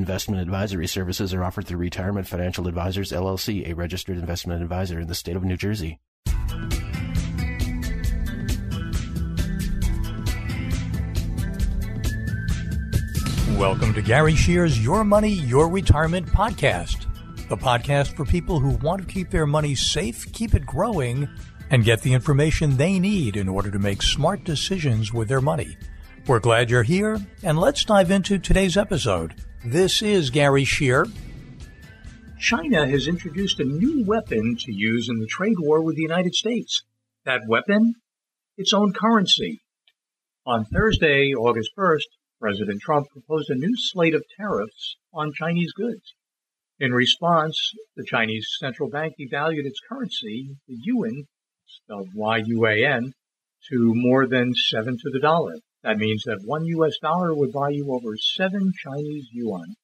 Investment advisory services are offered through Retirement Financial Advisors LLC, a registered investment advisor in the state of New Jersey. Welcome to Gary Scheer's Your Money, Your Retirement podcast, the podcast for people who want to keep their money safe, keep it growing, and get the information they need in order to make smart decisions with their money. We're glad you're here, and let's dive into today's episode. This is Gary Scheer. China has introduced a new weapon to use in the trade war with the United States. That weapon? Its own currency. On Thursday, August 1st, President Trump proposed a new slate of tariffs on Chinese goods. In response, the Chinese central bank devalued its currency, the yuan, spelled Y-U-A-N, to more than seven to the dollar. That means that one US dollar would buy you over seven Chinese yuan.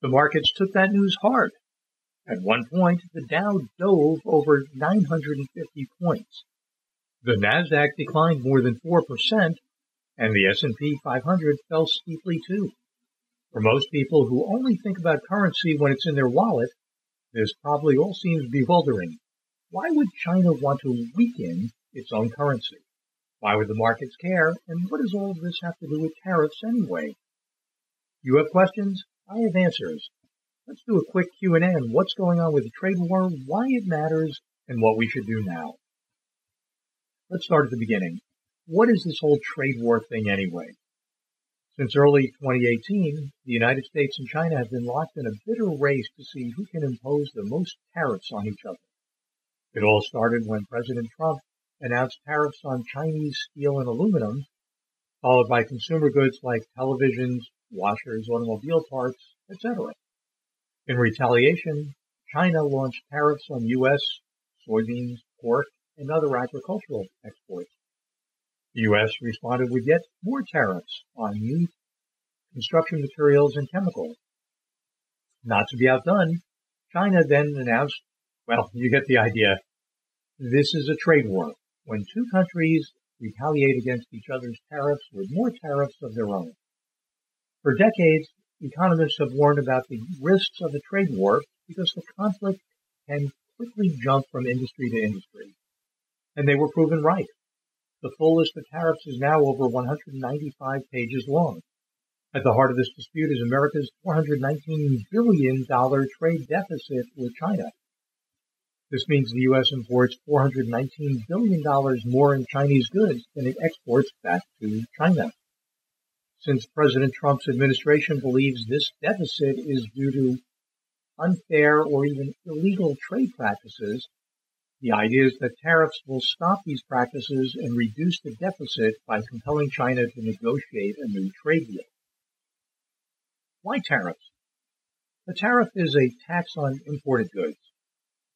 The markets took that news hard. At one point, the Dow dove over 950 points. The Nasdaq declined more than 4%, and the S&P 500 fell steeply too. For most people who only think about currency when it's in their wallet, this probably all seems bewildering. Why would China want to weaken its own currency? Why would the markets care? And what does all of this have to do with tariffs anyway? You have questions? I have answers. Let's do a quick Q&A on what's going on with the trade war, why it matters, and what we should do now. Let's start at the beginning. What is this whole trade war thing anyway? Since early 2018, the United States and China have been locked in a bitter race to see who can impose the most tariffs on each other. It all started when President Trump announced tariffs on Chinese steel and aluminum, followed by consumer goods like televisions, washers, automobile parts, etc. In retaliation, China launched tariffs on U.S. soybeans, pork, and other agricultural exports. The U.S. responded with yet more tariffs on meat, construction materials, and chemicals. Not to be outdone, China then announced, well, you get the idea, this is a trade war when two countries retaliate against each other's tariffs with more tariffs of their own. For decades, economists have warned about the risks of a trade war because the conflict can quickly jump from industry to industry. And they were proven right. The full list of tariffs is now over 195 pages long. At the heart of this dispute is America's $419 billion trade deficit with China. This means the U.S. imports $419 billion more in Chinese goods than it exports back to China. Since President Trump's administration believes this deficit is due to unfair or even illegal trade practices, the idea is that tariffs will stop these practices and reduce the deficit by compelling China to negotiate a new trade deal. Why tariffs? A tariff is a tax on imported goods.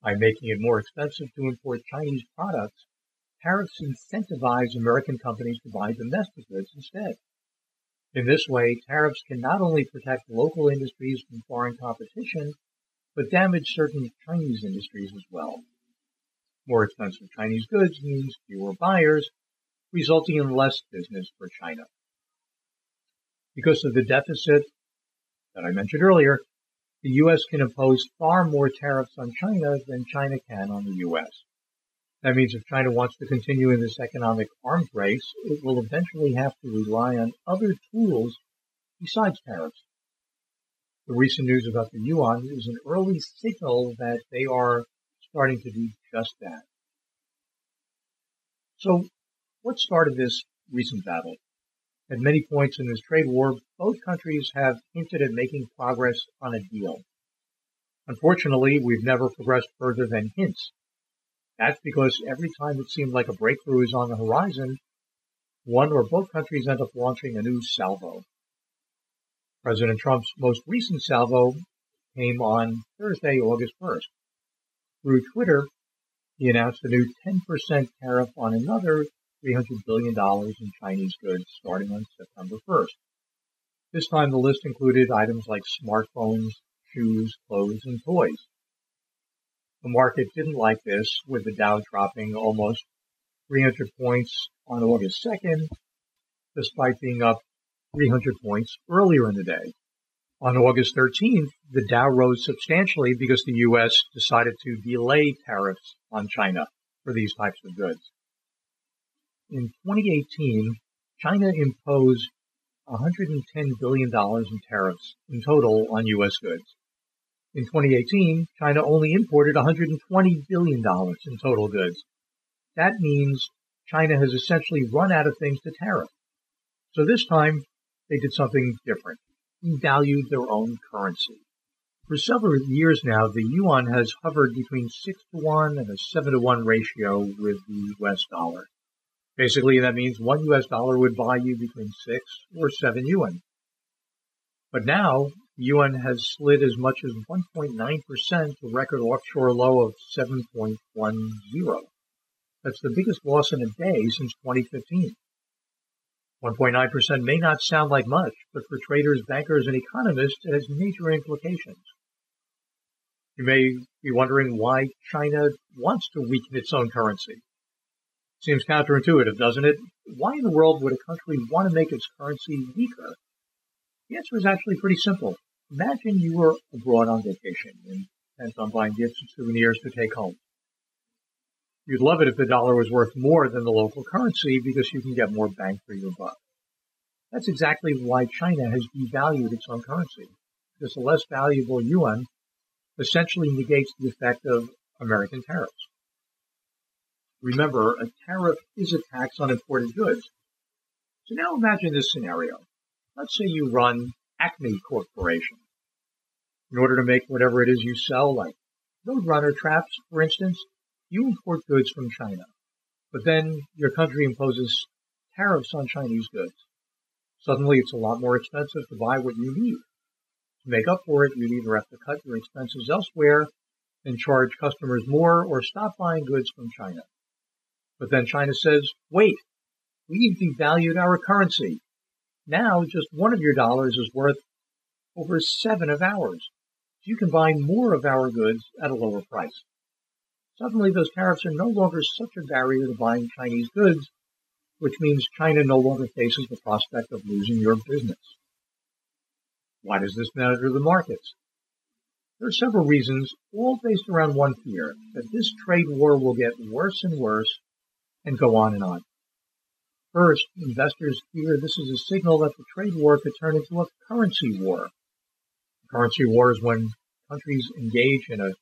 By making it more expensive to import Chinese products, tariffs incentivize American companies to buy domestic goods instead. In this way, tariffs can not only protect local industries from foreign competition, but damage certain Chinese industries as well. More expensive Chinese goods means fewer buyers, resulting in less business for China. Because of the deficit that I mentioned earlier, the U.S. can impose far more tariffs on China than China can on the U.S. That means if China wants to continue in this economic arms race, it will eventually have to rely on other tools besides tariffs. The recent news about the yuan is an early signal that they are starting to do just that. So, what started this recent battle? At many points in this trade war, both countries have hinted at making progress on a deal. Unfortunately, we've never progressed further than hints. That's because every time it seemed like a breakthrough is on the horizon, one or both countries end up launching a new salvo. President Trump's most recent salvo came on Thursday, August 1st. Through Twitter, he announced a new 10% tariff on another $300 billion in Chinese goods starting on September 1st. This time the list included items like smartphones, shoes, clothes, and toys. The market didn't like this, with the Dow dropping almost 300 points on August 2nd, despite being up 300 points earlier in the day. On August 13th, the Dow rose substantially because the U.S. decided to delay tariffs on China for these types of goods. In 2018, China imposed $110 billion in tariffs in total on U.S. goods. In 2018, China only imported $120 billion in total goods. That means China has essentially run out of things to tariff. So this time, they did something different. They valued their own currency. For several years now, the yuan has hovered between 6 to 1 and a 7 to 1 ratio with the US dollar. Basically, that means one US dollar would buy you between 6 or 7 yuan. But now, yuan has slid as much as 1.9% to record offshore low of 7.10. That's the biggest loss in a day since 2015. 1.9% may not sound like much, but for traders, bankers, and economists, it has major implications. You may be wondering why China wants to weaken its own currency. Seems counterintuitive, doesn't it? Why in the world would a country want to make its currency weaker? The answer is actually pretty simple. Imagine you were abroad on vacation and bent on buying gifts and souvenirs to take home. You'd love it if the dollar was worth more than the local currency because you can get more bang for your buck. That's exactly why China has devalued its own currency, because the less valuable yuan essentially negates the effect of American tariffs. Remember, a tariff is a tax on imported goods. So now imagine this scenario. Let's say you run Acme Corporation. In order to make whatever it is you sell, like Roadrunner traps, for instance, you import goods from China. But then your country imposes tariffs on Chinese goods. Suddenly it's a lot more expensive to buy what you need. To make up for it, you'd either have to cut your expenses elsewhere and charge customers more or stop buying goods from China. But then China says, wait, we've devalued our currency. Now just one of your dollars is worth over seven of ours. So you can buy more of our goods at a lower price. Suddenly those tariffs are no longer such a barrier to buying Chinese goods, which means China no longer faces the prospect of losing your business. Why does this matter to the markets? There are several reasons, all based around one fear, that this trade war will get worse and worse and go on and on. First, investors fear this is a signal that the trade war could turn into a currency war. A currency war is when countries engage in a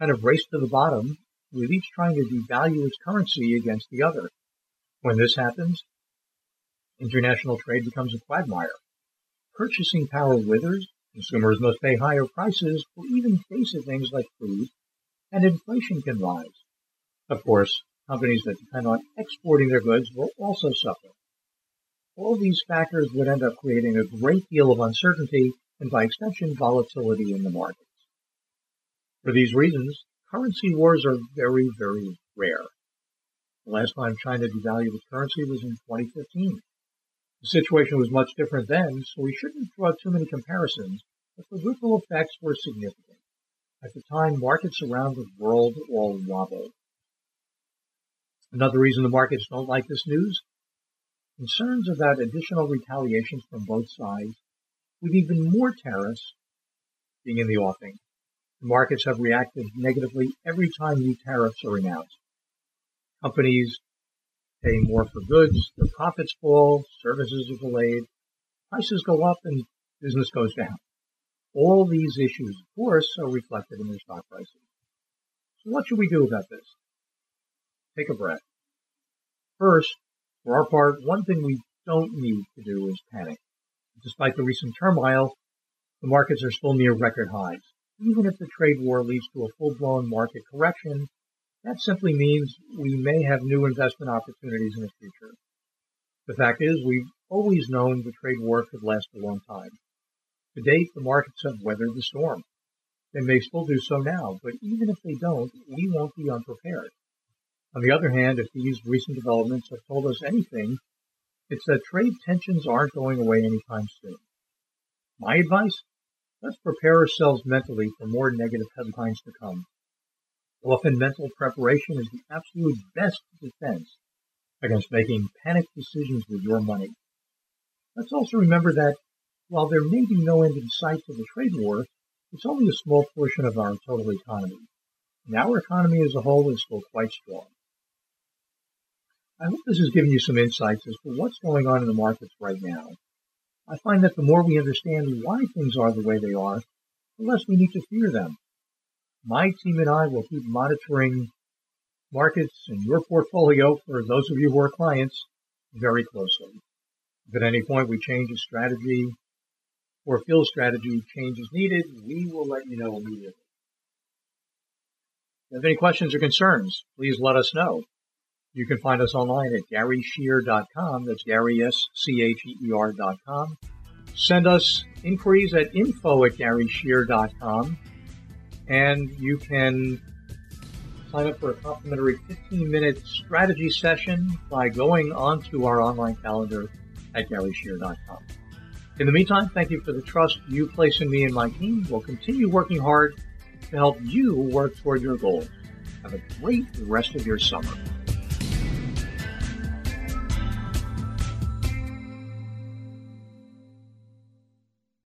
kind of race to the bottom, with each trying to devalue its currency against the other. When this happens, international trade becomes a quagmire. Purchasing power withers, consumers must pay higher prices for even basic things like food, and inflation can rise. Of course, companies that depend on exporting their goods will also suffer. All these factors would end up creating a great deal of uncertainty and by extension volatility in the markets. For these reasons, currency wars are very, very rare. The last time China devalued its currency was in 2015. The situation was much different then, so we shouldn't draw too many comparisons, but the ripple effects were significant. At the time, markets around the world all wobbled. Another reason the markets don't like this news? Concerns about additional retaliations from both sides, with even more tariffs being in the offing. The markets have reacted negatively every time new tariffs are announced. Companies pay more for goods, their profits fall, services are delayed, prices go up, and business goes down. All these issues, of course, are reflected in their stock prices. So what should we do about this? Take a breath. First, for our part, one thing we don't need to do is panic. Despite the recent turmoil, the markets are still near record highs. Even if the trade war leads to a full-blown market correction, that simply means we may have new investment opportunities in the future. The fact is, we've always known the trade war could last a long time. To date, the markets have weathered the storm. They may still do so now, but even if they don't, we won't be unprepared. On the other hand, if these recent developments have told us anything, it's that trade tensions aren't going away anytime soon. My advice? Let's prepare ourselves mentally for more negative headlines to come. Often mental preparation is the absolute best defense against making panic decisions with your money. Let's also remember that While there may be no end in sight to the trade war, it's only a small portion of our total economy. And our economy as a whole is still quite strong. I hope this has given you some insights as to what's going on in the markets right now. I find that the more we understand why things are the way they are, the less we need to fear them. My team and I will keep monitoring markets and your portfolio for those of you who are clients very closely. If at any point we change a strategy or feel strategy change is needed, we will let you know immediately. If you have any questions or concerns, please let us know. You can find us online at garyscheer.com. That's Gary, S-C-H-E-E-R.com. Send us inquiries at info at garyscheer.com. And you can sign up for a complimentary 15-minute strategy session by going onto our online calendar at garyscheer.com. In the meantime, thank you for the trust you place in me and my team. We'll continue working hard to help you work toward your goals. Have a great rest of your summer.